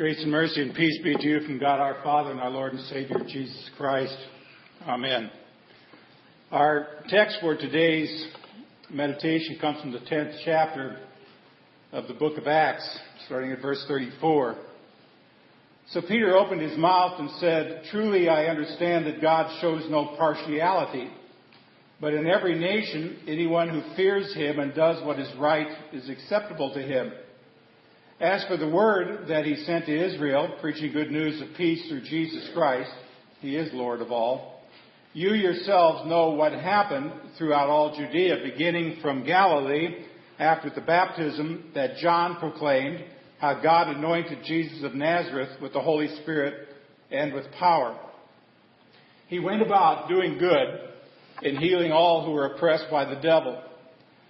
Grace and mercy and peace be to you from God our Father and our Lord and Savior Jesus Christ. Amen. Our text for today's meditation comes from the 10th chapter of the book of Acts, starting at verse 34. So Peter opened his mouth and said, Truly I understand that God shows no partiality, but in every nation anyone who fears him and does what is right is acceptable to him. As for the word that he sent to Israel, preaching good news of peace through Jesus Christ, he is Lord of all. You yourselves know what happened throughout all Judea, beginning from Galilee after the baptism that John proclaimed, how God anointed Jesus of Nazareth with the Holy Spirit and with power. He went about doing good and healing all who were oppressed by the devil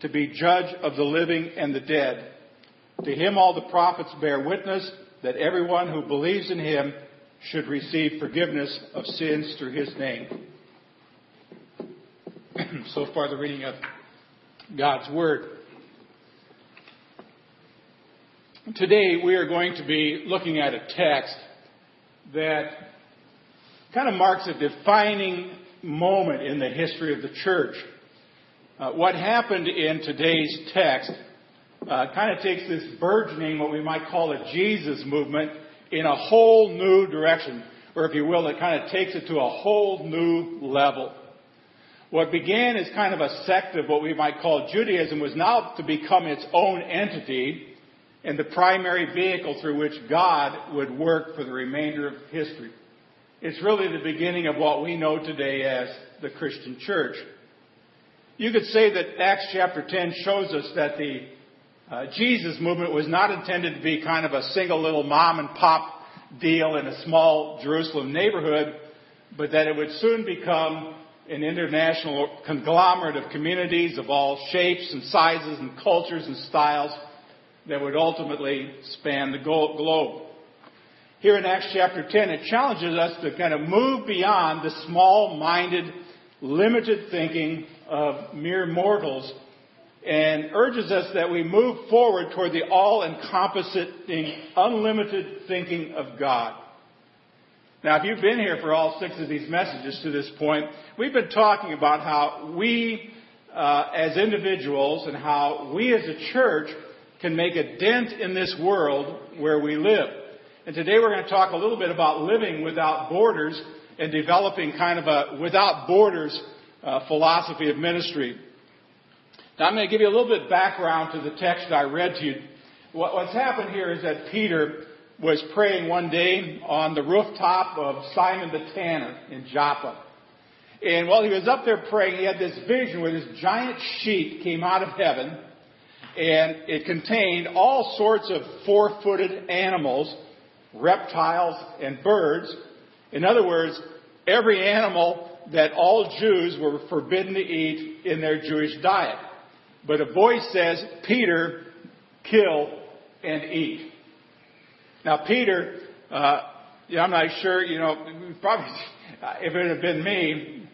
to be judge of the living and the dead. To him all the prophets bear witness that everyone who believes in him should receive forgiveness of sins through his name. so far, the reading of God's Word. Today, we are going to be looking at a text that kind of marks a defining moment in the history of the church. Uh, what happened in today's text uh, kind of takes this burgeoning, what we might call a Jesus movement, in a whole new direction. Or if you will, it kind of takes it to a whole new level. What began as kind of a sect of what we might call Judaism was now to become its own entity and the primary vehicle through which God would work for the remainder of history. It's really the beginning of what we know today as the Christian church. You could say that Acts chapter 10 shows us that the uh, Jesus movement was not intended to be kind of a single little mom and pop deal in a small Jerusalem neighborhood, but that it would soon become an international conglomerate of communities of all shapes and sizes and cultures and styles that would ultimately span the globe. Here in Acts chapter 10, it challenges us to kind of move beyond the small minded, limited thinking of mere mortals and urges us that we move forward toward the all encompassing, unlimited thinking of God. Now, if you've been here for all six of these messages to this point, we've been talking about how we, uh, as individuals, and how we as a church can make a dent in this world where we live. And today we're going to talk a little bit about living without borders and developing kind of a without borders uh, philosophy of ministry. Now, I'm going to give you a little bit of background to the text I read to you. What, what's happened here is that Peter was praying one day on the rooftop of Simon the Tanner in Joppa. And while he was up there praying, he had this vision where this giant sheet came out of heaven and it contained all sorts of four footed animals, reptiles, and birds. In other words, every animal that all Jews were forbidden to eat in their Jewish diet. But a voice says, Peter, kill and eat. Now, Peter, uh, yeah, I'm not sure, you know, probably, if it had been me,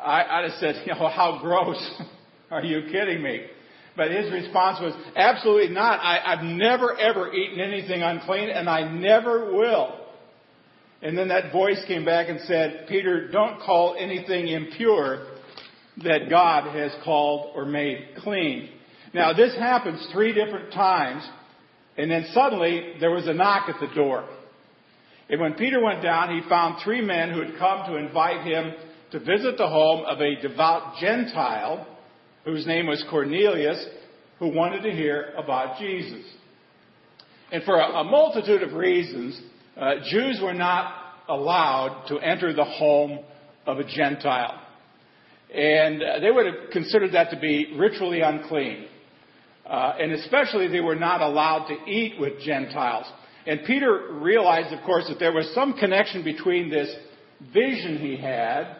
I, would have said, you know, how gross. Are you kidding me? But his response was, absolutely not. I, I've never ever eaten anything unclean and I never will. And then that voice came back and said, Peter, don't call anything impure that God has called or made clean. Now, this happens three different times, and then suddenly there was a knock at the door. And when Peter went down, he found three men who had come to invite him to visit the home of a devout Gentile whose name was Cornelius, who wanted to hear about Jesus. And for a, multitude of reasons, uh, Jews were not allowed to enter the home of a Gentile. And uh, they would have considered that to be ritually unclean. Uh, and especially they were not allowed to eat with Gentiles. And Peter realized, of course, that there was some connection between this vision he had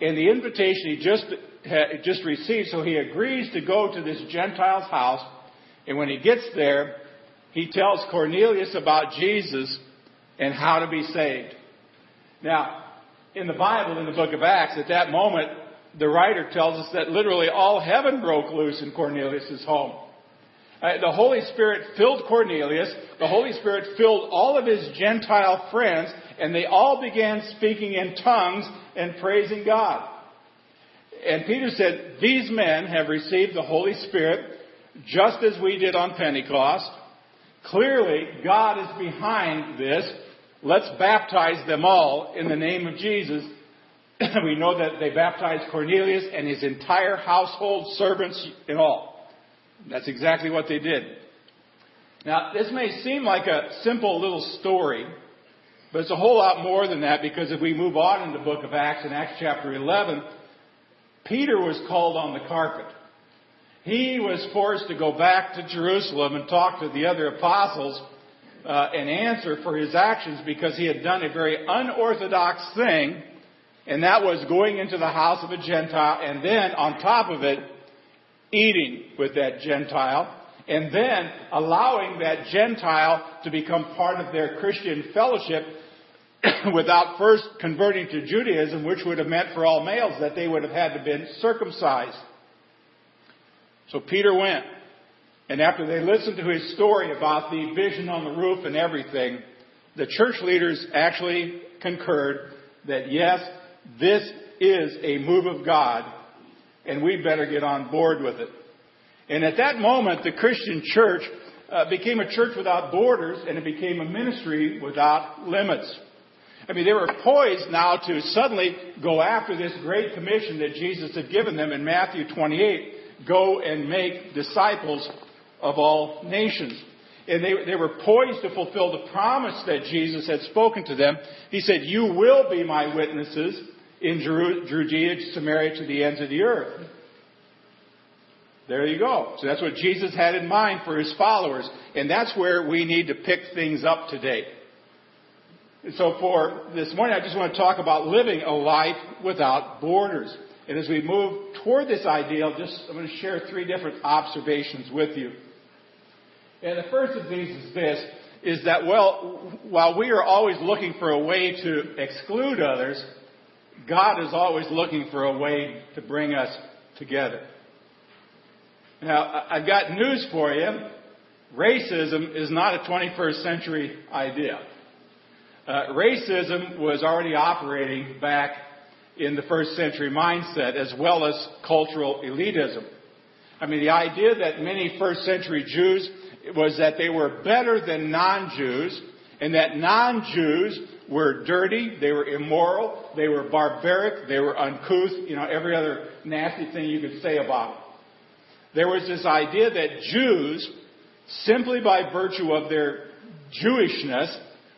and the invitation he just, just received. So he agrees to go to this Gentile's house. And when he gets there, he tells Cornelius about Jesus and how to be saved. Now, in the Bible, in the book of Acts, at that moment, the writer tells us that literally all heaven broke loose in Cornelius' home. Uh, the Holy Spirit filled Cornelius. The Holy Spirit filled all of his Gentile friends, and they all began speaking in tongues and praising God. And Peter said, These men have received the Holy Spirit just as we did on Pentecost. Clearly, God is behind this. Let's baptize them all in the name of Jesus. we know that they baptized Cornelius and his entire household, servants and all. That's exactly what they did. Now, this may seem like a simple little story, but it's a whole lot more than that because if we move on in the book of Acts, in Acts chapter 11, Peter was called on the carpet. He was forced to go back to Jerusalem and talk to the other apostles uh, and answer for his actions because he had done a very unorthodox thing, and that was going into the house of a Gentile and then, on top of it, eating with that Gentile, and then allowing that Gentile to become part of their Christian fellowship without first converting to Judaism, which would have meant for all males that they would have had to have been circumcised. So Peter went. And after they listened to his story about the vision on the roof and everything, the church leaders actually concurred that yes, this is a move of God and we better get on board with it. And at that moment, the Christian church uh, became a church without borders and it became a ministry without limits. I mean, they were poised now to suddenly go after this great commission that Jesus had given them in Matthew 28 go and make disciples of all nations. And they, they were poised to fulfill the promise that Jesus had spoken to them. He said, You will be my witnesses in Judea, Samaria, to the ends of the earth. There you go. So that's what Jesus had in mind for his followers. And that's where we need to pick things up today. And so for this morning, I just want to talk about living a life without borders. And as we move toward this ideal, just I'm going to share three different observations with you. And the first of these is this, is that, well, while we are always looking for a way to exclude others, God is always looking for a way to bring us together. Now, I've got news for you. Racism is not a 21st century idea. Uh, racism was already operating back in the first century mindset, as well as cultural elitism. I mean, the idea that many first century Jews was that they were better than non-Jews, and that non-Jews were dirty, they were immoral, they were barbaric, they were uncouth, you know, every other nasty thing you could say about them. There was this idea that Jews, simply by virtue of their Jewishness,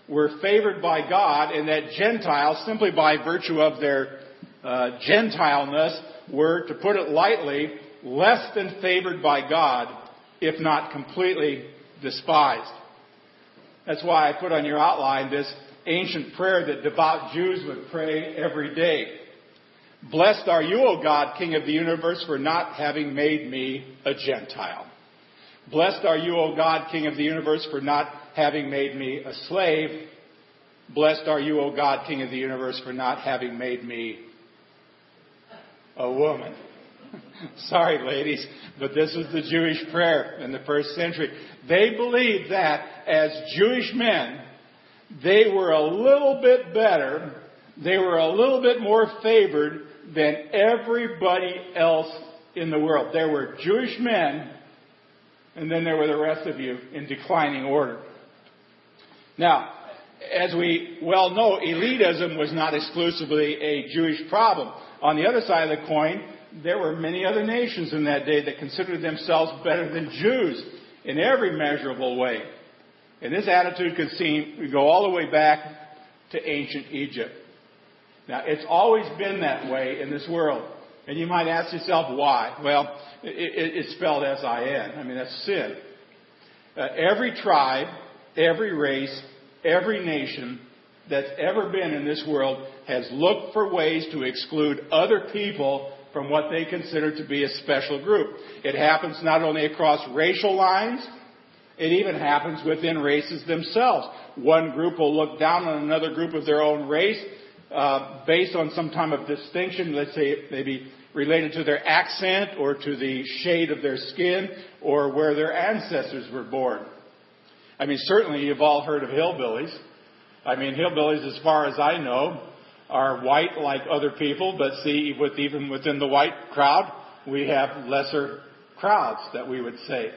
were favored by God, and that Gentiles, simply by virtue of their uh, Gentileness were, to put it lightly, less than favored by God, if not completely despised. That's why I put on your outline this ancient prayer that devout Jews would pray every day. Blessed are you, O God, King of the universe, for not having made me a Gentile. Blessed are you, O God, King of the universe, for not having made me a slave. Blessed are you, O God, King of the universe, for not having made me a woman. Sorry, ladies, but this was the Jewish prayer in the first century. They believed that as Jewish men, they were a little bit better, they were a little bit more favored than everybody else in the world. There were Jewish men, and then there were the rest of you in declining order. Now, as we well know, elitism was not exclusively a Jewish problem. On the other side of the coin, there were many other nations in that day that considered themselves better than Jews in every measurable way. And this attitude could seem we go all the way back to ancient Egypt. Now, it's always been that way in this world. And you might ask yourself why. Well, it, it, it's spelled S-I-N. I mean, that's sin. Uh, every tribe every race, every nation that's ever been in this world has looked for ways to exclude other people from what they consider to be a special group. It happens not only across racial lines, it even happens within races themselves. One group will look down on another group of their own race uh, based on some type of distinction, let's say maybe related to their accent or to the shade of their skin or where their ancestors were born. I mean, certainly you've all heard of hillbillies. I mean, hillbillies, as far as I know, are white like other people, but see, with even within the white crowd, we have lesser crowds that we would say.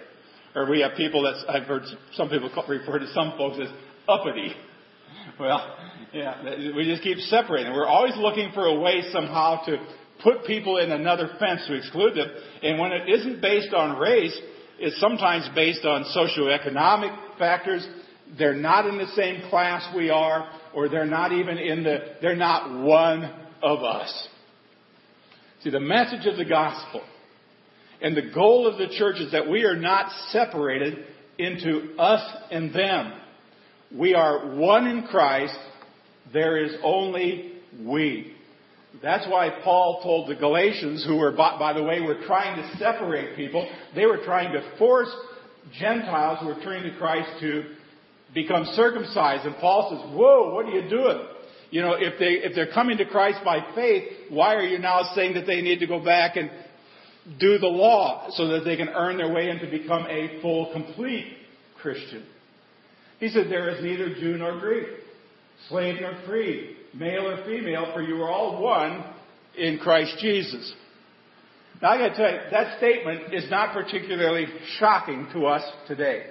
Or we have people that I've heard some people refer to some folks as uppity. Well, yeah, we just keep separating. We're always looking for a way somehow to put people in another fence to exclude them. And when it isn't based on race, it's sometimes based on socioeconomic factors. They're not in the same class we are, or they're not even in the, they're not one of us. See, the message of the gospel and the goal of the church is that we are not separated into us and them. We are one in Christ. There is only we. That's why Paul told the Galatians, who were, by the way, were trying to separate people, they were trying to force Gentiles who were turning to Christ to become circumcised. And Paul says, Whoa, what are you doing? You know, if they if they're coming to Christ by faith, why are you now saying that they need to go back and do the law so that they can earn their way and to become a full, complete Christian? He said, There is neither Jew nor Greek, slave nor free, male or female, for you are all one in Christ Jesus. Now I gotta tell you, that statement is not particularly shocking to us today.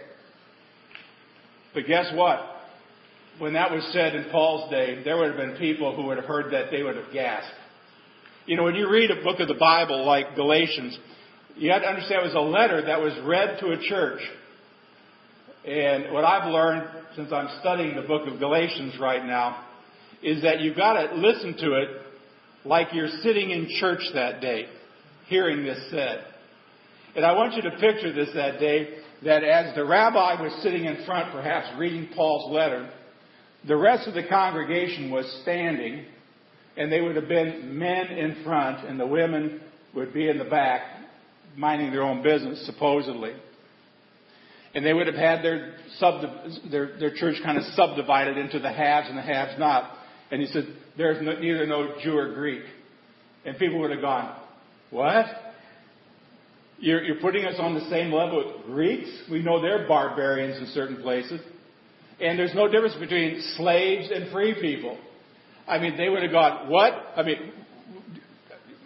But guess what? When that was said in Paul's day, there would have been people who would have heard that, they would have gasped. You know, when you read a book of the Bible like Galatians, you have to understand it was a letter that was read to a church. And what I've learned since I'm studying the book of Galatians right now is that you've got to listen to it like you're sitting in church that day, hearing this said. And I want you to picture this that day, that as the rabbi was sitting in front, perhaps reading Paul's letter, the rest of the congregation was standing, and they would have been men in front, and the women would be in the back, minding their own business, supposedly. And they would have had their, subdiv- their, their church kind of subdivided into the haves and the haves not. And he said, there's no, neither no Jew or Greek. And people would have gone, what? You're, you're putting us on the same level with Greeks? We know they're barbarians in certain places. And there's no difference between slaves and free people. I mean, they would have gone, what? I mean,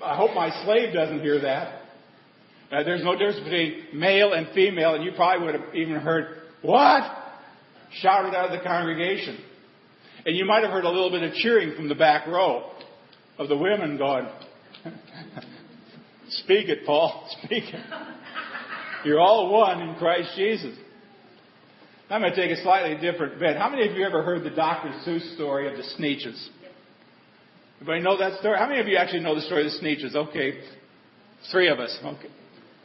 I hope my slave doesn't hear that. Uh, there's no difference between male and female, and you probably would have even heard, what? Shouted out of the congregation. And you might have heard a little bit of cheering from the back row of the women going, Speak it, Paul. Speak it. You're all one in Christ Jesus. I'm going to take a slightly different bent. How many of you ever heard the Dr. Seuss story of the Sneetches? Everybody know that story? How many of you actually know the story of the Sneetches? Okay. Three of us. Okay.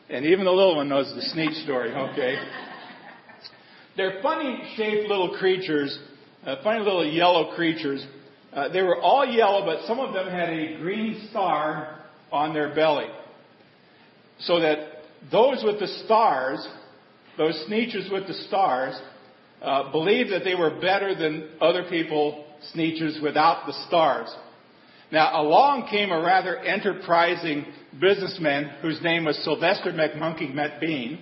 And even the little one knows the Sneetch story. Okay. They're funny shaped little creatures, uh, funny little yellow creatures. Uh, they were all yellow, but some of them had a green star on their belly. So that those with the stars, those Sneetches with the stars, uh, believed that they were better than other people, Sneetches, without the stars. Now, along came a rather enterprising businessman whose name was Sylvester McMonkey McBean.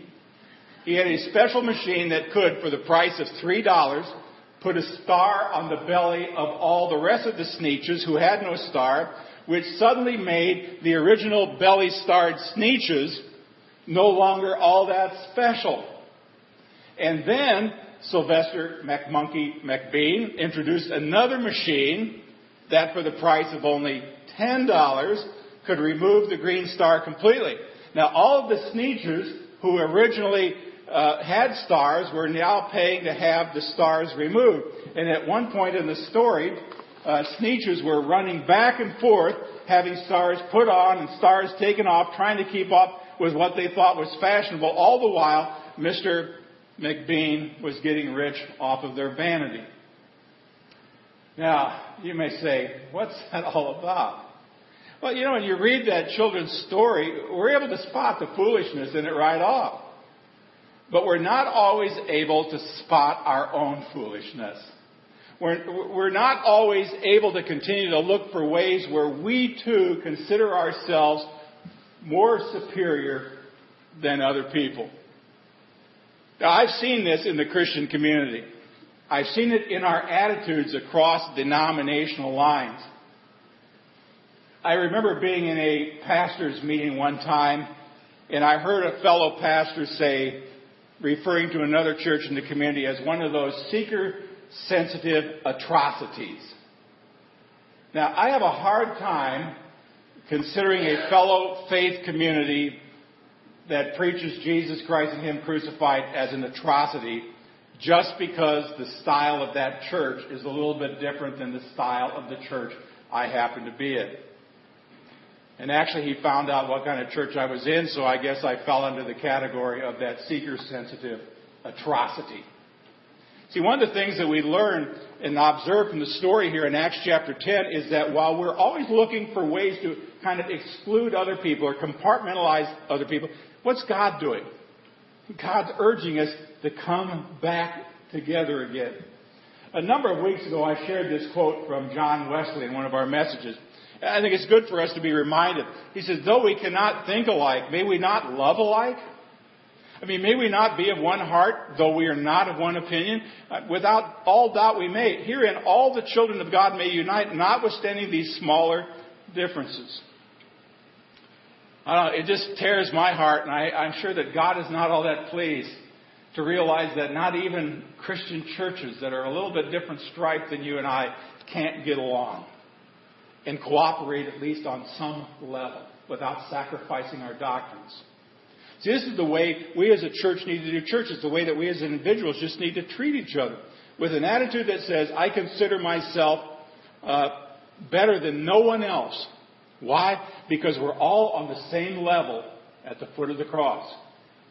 He had a special machine that could, for the price of $3, put a star on the belly of all the rest of the Sneetches who had no star, which suddenly made the original belly starred Sneetches no longer all that special. And then Sylvester McMonkey McBean introduced another machine that for the price of only $10 could remove the green star completely. Now all of the Sneetches who originally uh, had stars were now paying to have the stars removed. And at one point in the story, uh, Sneetches were running back and forth, having stars put on and stars taken off, trying to keep up with what they thought was fashionable. All the while, Mr. McBean was getting rich off of their vanity. Now, you may say, what's that all about? Well, you know, when you read that children's story, we're able to spot the foolishness in it right off. But we're not always able to spot our own foolishness. We're, we're not always able to continue to look for ways where we too consider ourselves more superior than other people. Now, I've seen this in the Christian community. I've seen it in our attitudes across denominational lines. I remember being in a pastor's meeting one time, and I heard a fellow pastor say, referring to another church in the community as one of those seeker sensitive atrocities. Now, I have a hard time considering a fellow faith community that preaches Jesus Christ and Him crucified as an atrocity just because the style of that church is a little bit different than the style of the church I happen to be in. And actually, he found out what kind of church I was in, so I guess I fell under the category of that seeker sensitive atrocity. See, one of the things that we learn and observe from the story here in Acts chapter 10 is that while we're always looking for ways to kind of exclude other people or compartmentalize other people, what's God doing? God's urging us to come back together again. A number of weeks ago, I shared this quote from John Wesley in one of our messages. I think it's good for us to be reminded. He says, though we cannot think alike, may we not love alike? I mean, may we not be of one heart, though we are not of one opinion? Uh, without all doubt we may. Herein all the children of God may unite, notwithstanding these smaller differences. I don't know, it just tears my heart, and I, I'm sure that God is not all that pleased to realize that not even Christian churches that are a little bit different stripe than you and I can't get along and cooperate at least on some level without sacrificing our doctrines. See, this is the way we as a church need to do church. It's the way that we as individuals just need to treat each other with an attitude that says, I consider myself uh, better than no one else. Why? Because we're all on the same level at the foot of the cross.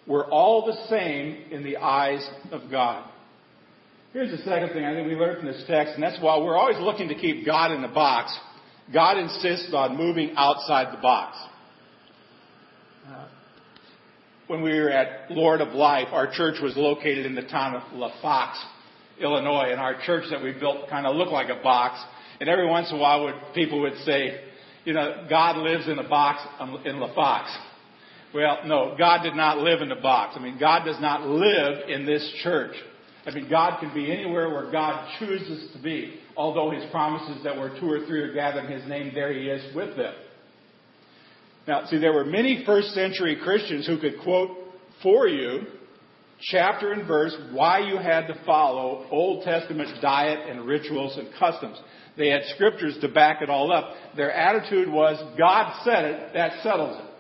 We're all the same in the eyes of God. Here's the second thing I think we learned from this text, and that's why we're always looking to keep God in the box. God insists on moving outside the box. Uh, when we were at Lord of Life, our church was located in the town of La Fox, Illinois, and our church that we built kind of looked like a box. And every once in a while, would, people would say, you know, God lives in a box um, in La Fox. Well, no, God did not live in a box. I mean, God does not live in this church. I mean, God can be anywhere where God chooses to be, although His promises that where two or three are gathered in His name, there He is with them. Now, see, there were many first century Christians who could quote for you, chapter and verse, why you had to follow Old Testament diet and rituals and customs. They had scriptures to back it all up. Their attitude was, God said it, that settles it.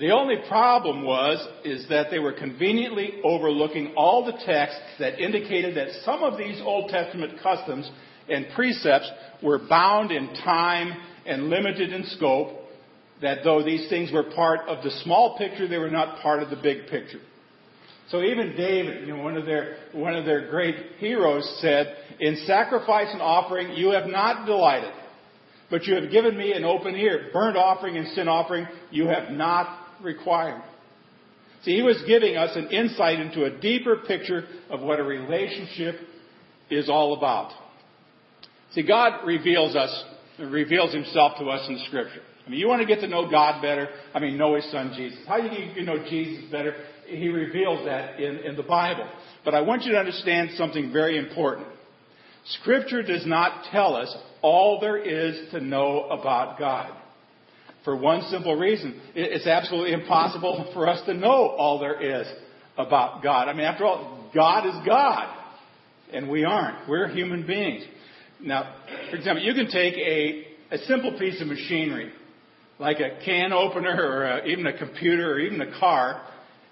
The only problem was, is that they were conveniently overlooking all the texts that indicated that some of these Old Testament customs and precepts were bound in time and limited in scope, that though these things were part of the small picture, they were not part of the big picture. So even David, you know, one of their, one of their great heroes said, in sacrifice and offering you have not delighted, but you have given me an open ear. Burnt offering and sin offering you have not required. See, he was giving us an insight into a deeper picture of what a relationship is all about. See, God reveals us, reveals himself to us in scripture. I mean, you want to get to know God better? I mean, know His Son Jesus. How do you know Jesus better? He reveals that in, in the Bible. But I want you to understand something very important. Scripture does not tell us all there is to know about God. For one simple reason. It's absolutely impossible for us to know all there is about God. I mean, after all, God is God. And we aren't. We're human beings. Now, for example, you can take a, a simple piece of machinery like a can opener or a, even a computer or even a car,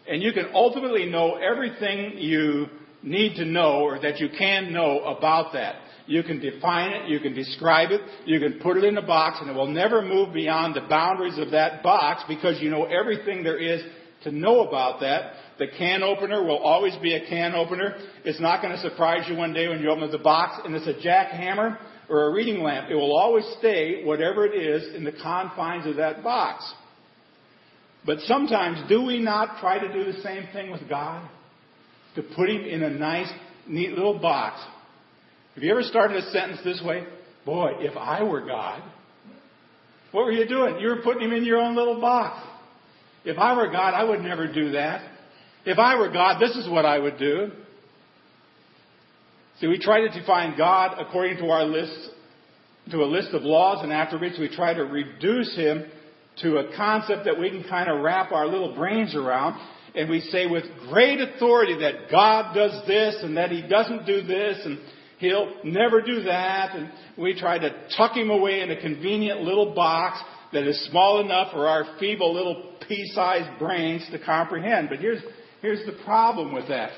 and you can ultimately know everything you need to know or that you can know about that. You can define it, you can describe it, you can put it in a box, and it will never move beyond the boundaries of that box because you know everything there is to know about that. The can opener will always be a can opener. It's not going to surprise you one day when you open the box and it's a jackhammer or a reading lamp. It will always stay, whatever it is, in the confines of that box. But sometimes, do we not try to do the same thing with God? To put Him in a nice, neat little box. Have you ever started a sentence this way? Boy, if I were God, what were you doing? You were putting Him in your own little box. If I were God, I would never do that. If I were God, this is what I would do. See, we try to define God according to our list, to a list of laws and attributes. We try to reduce Him to a concept that we can kind of wrap our little brains around. And we say with great authority that God does this and that He doesn't do this and He'll never do that. And we try to tuck Him away in a convenient little box that is small enough for our feeble little pea-sized brains to comprehend. But here's, here's the problem with that.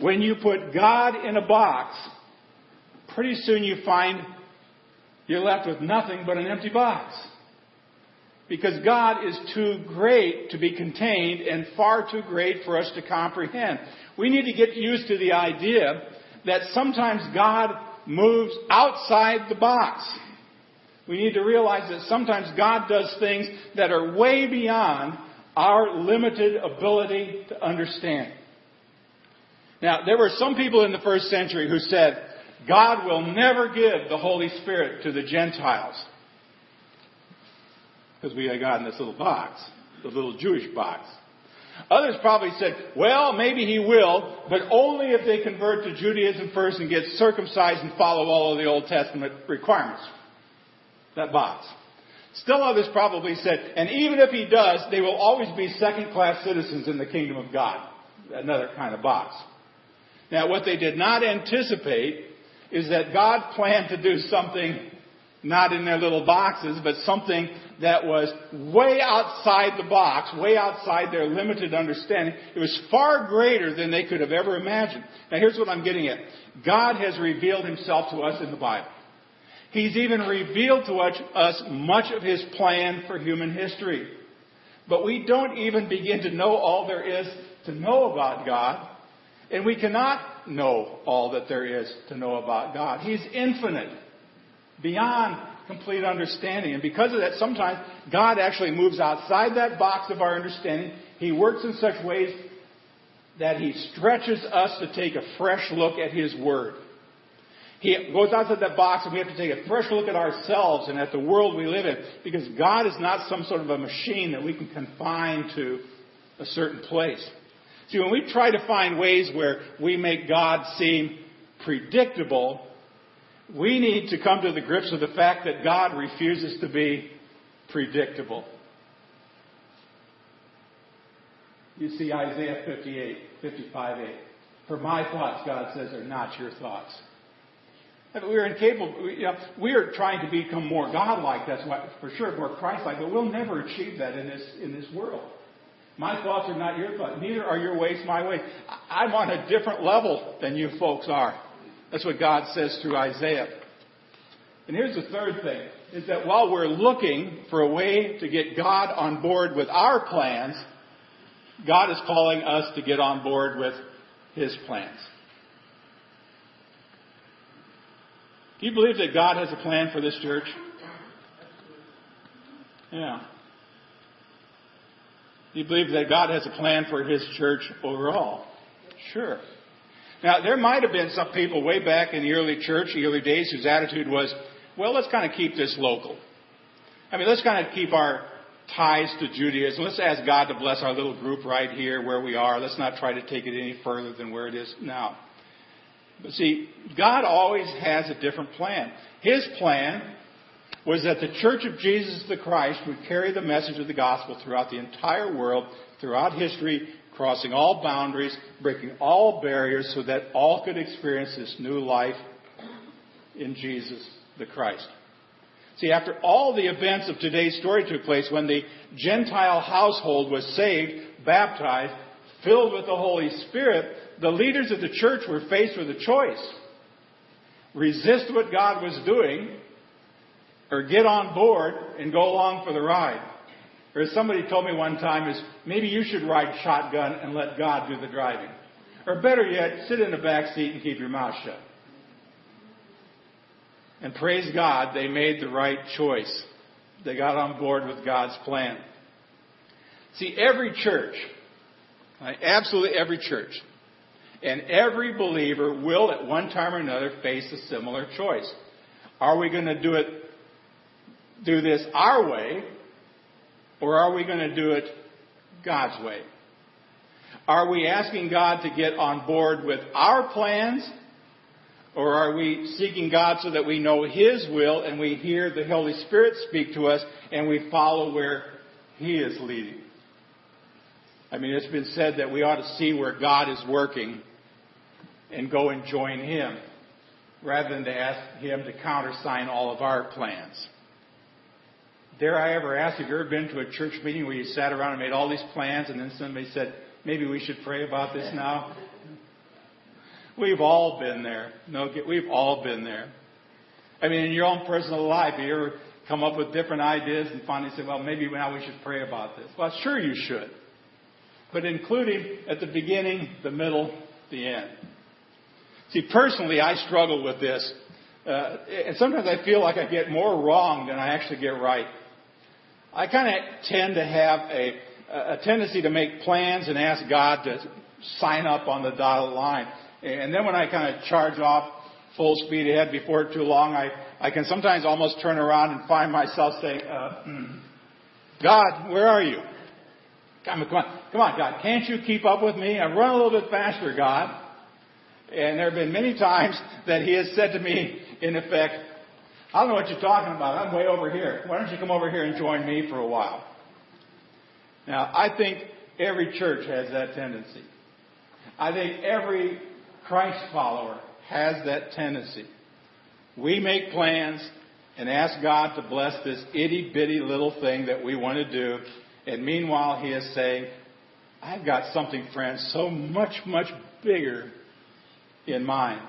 When you put God in a box, pretty soon you find you're left with nothing but an empty box. Because God is too great to be contained and far too great for us to comprehend. We need to get used to the idea that sometimes God moves outside the box. We need to realize that sometimes God does things that are way beyond our limited ability to understand. Now, there were some people in the first century who said, God will never give the Holy Spirit to the Gentiles because we got in this little box, the little Jewish box. Others probably said, well, maybe he will, but only if they convert to Judaism first and get circumcised and follow all of the Old Testament requirements. That box. Still others probably said, and even if he does, they will always be second class citizens in the kingdom of God. Another kind of box. Now, what they did not anticipate is that God planned to do something not in their little boxes, but something that was way outside the box, way outside their limited understanding. It was far greater than they could have ever imagined. Now here's what I'm getting at. God has revealed himself to us in the Bible. He's even revealed to us much of his plan for human history. But we don't even begin to know all there is to know about God. And we cannot know all that there is to know about God. He's infinite beyond complete understanding. And because of that, sometimes God actually moves outside that box of our understanding. He works in such ways that He stretches us to take a fresh look at His Word. He goes outside that box and we have to take a fresh look at ourselves and at the world we live in because God is not some sort of a machine that we can confine to a certain place. See, when we try to find ways where we make God seem predictable, we need to come to the grips with the fact that God refuses to be predictable. You see Isaiah 58, 55, 8. For my thoughts, God says, are not your thoughts. We are incapable. You know, we are trying to become more godlike. That's why, for sure, more Christ-like. But we'll never achieve that in this in this world. My thoughts are not your thoughts. Neither are your ways my ways. I'm on a different level than you folks are. That's what God says through Isaiah. And here's the third thing, is that while we're looking for a way to get God on board with our plans, God is calling us to get on board with His plans. Do you believe that God has a plan for this church? Yeah. Do you believe that God has a plan for His church overall? Sure. Now, there might have been some people way back in the early church, the early days, whose attitude was, well, let's kind of keep this local. I mean, let's kind of keep our ties to Judaism. Let's ask God to bless our little group right here where we are. Let's not try to take it any further than where it is now. But see, God always has a different plan. His plan was that the Church of Jesus the Christ would carry the message of the gospel throughout the entire world, throughout history, crossing all boundaries, breaking all barriers so that all could experience this new life in Jesus the Christ. See, after all the events of today's story took place, when the Gentile household was saved, baptized, filled with the Holy Spirit, the leaders of the church were faced with a choice. Resist what God was doing, or get on board and go along for the ride. Or as somebody told me one time, is maybe you should ride shotgun and let God do the driving. Or better yet, sit in the back seat and keep your mouth shut. And praise God, they made the right choice. They got on board with God's plan. See, every church, absolutely every church, and every believer will at one time or another face a similar choice. Are we going to do it, do this our way, or are we going to do it God's way? Are we asking God to get on board with our plans, or are we seeking God so that we know His will and we hear the Holy Spirit speak to us and we follow where He is leading? I mean, it's been said that we ought to see where God is working and go and join Him rather than to ask Him to countersign all of our plans. Dare I ever ask, have you ever been to a church meeting where you sat around and made all these plans and then somebody said, maybe we should pray about this now? We've all been there. No, we've all been there. I mean, in your own personal life, you ever come up with different ideas and finally say, well, maybe now we should pray about this? Well, sure you should. But including at the beginning, the middle, the end. See, personally, I struggle with this. Uh, and sometimes I feel like I get more wrong than I actually get right. I kind of tend to have a, a tendency to make plans and ask God to sign up on the dotted line. And then when I kind of charge off full speed ahead before too long, I, I can sometimes almost turn around and find myself saying, uh, God, where are you? Come on, come on, come on, God, can't you keep up with me? I run a little bit faster, God. And there have been many times that he has said to me, in effect, I don't know what you're talking about. I'm way over here. Why don't you come over here and join me for a while? Now, I think every church has that tendency. I think every Christ follower has that tendency. We make plans and ask God to bless this itty bitty little thing that we want to do. And meanwhile, He is saying, I've got something, friends, so much, much bigger in mind.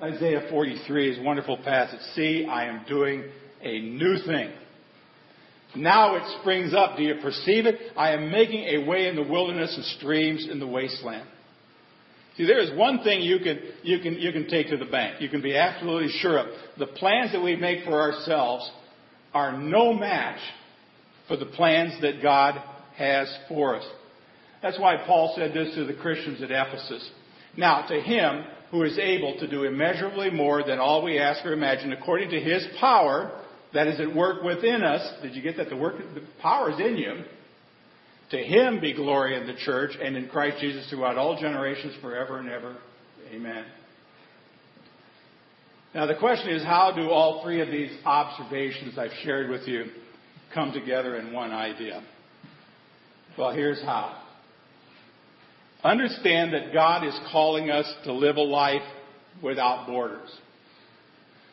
Isaiah 43 is a wonderful passage. See, I am doing a new thing. Now it springs up. Do you perceive it? I am making a way in the wilderness and streams in the wasteland. See, there is one thing you can, you can, you can take to the bank. You can be absolutely sure of. The plans that we make for ourselves are no match for the plans that God has for us. That's why Paul said this to the Christians at Ephesus. Now, to him who is able to do immeasurably more than all we ask or imagine, according to his power that is at work within us. Did you get that? The work, the power is in you. To him be glory in the church and in Christ Jesus throughout all generations, forever and ever. Amen. Now the question is, how do all three of these observations I've shared with you come together in one idea? Well, here's how. Understand that God is calling us to live a life without borders.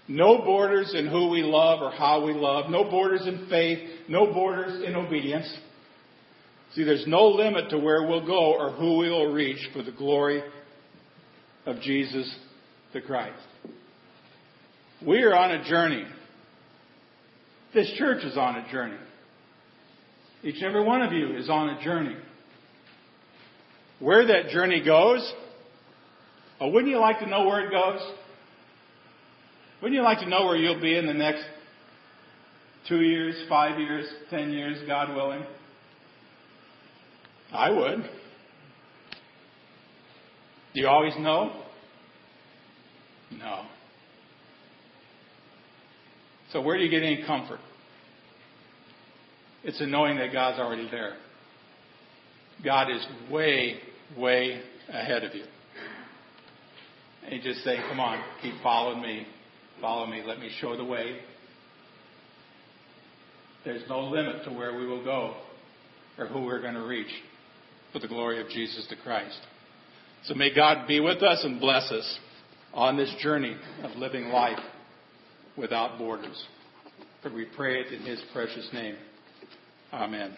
No borders in who we love or how we love. No borders in faith. No borders in obedience. See, there's no limit to where we'll go or who we will reach for the glory of Jesus the Christ. We are on a journey. This church is on a journey. Each and every one of you is on a journey. Where that journey goes, oh, wouldn't you like to know where it goes? Wouldn't you like to know where you'll be in the next two years, five years, ten years, God willing? I would. Do you always know? No. So where do you get any comfort? It's in knowing that God's already there. God is way, way ahead of you. And He's just saying, come on, keep following me. Follow me. Let me show the way. There's no limit to where we will go or who we're going to reach for the glory of Jesus the Christ. So may God be with us and bless us on this journey of living life without borders. For we pray it in His precious name. Amen.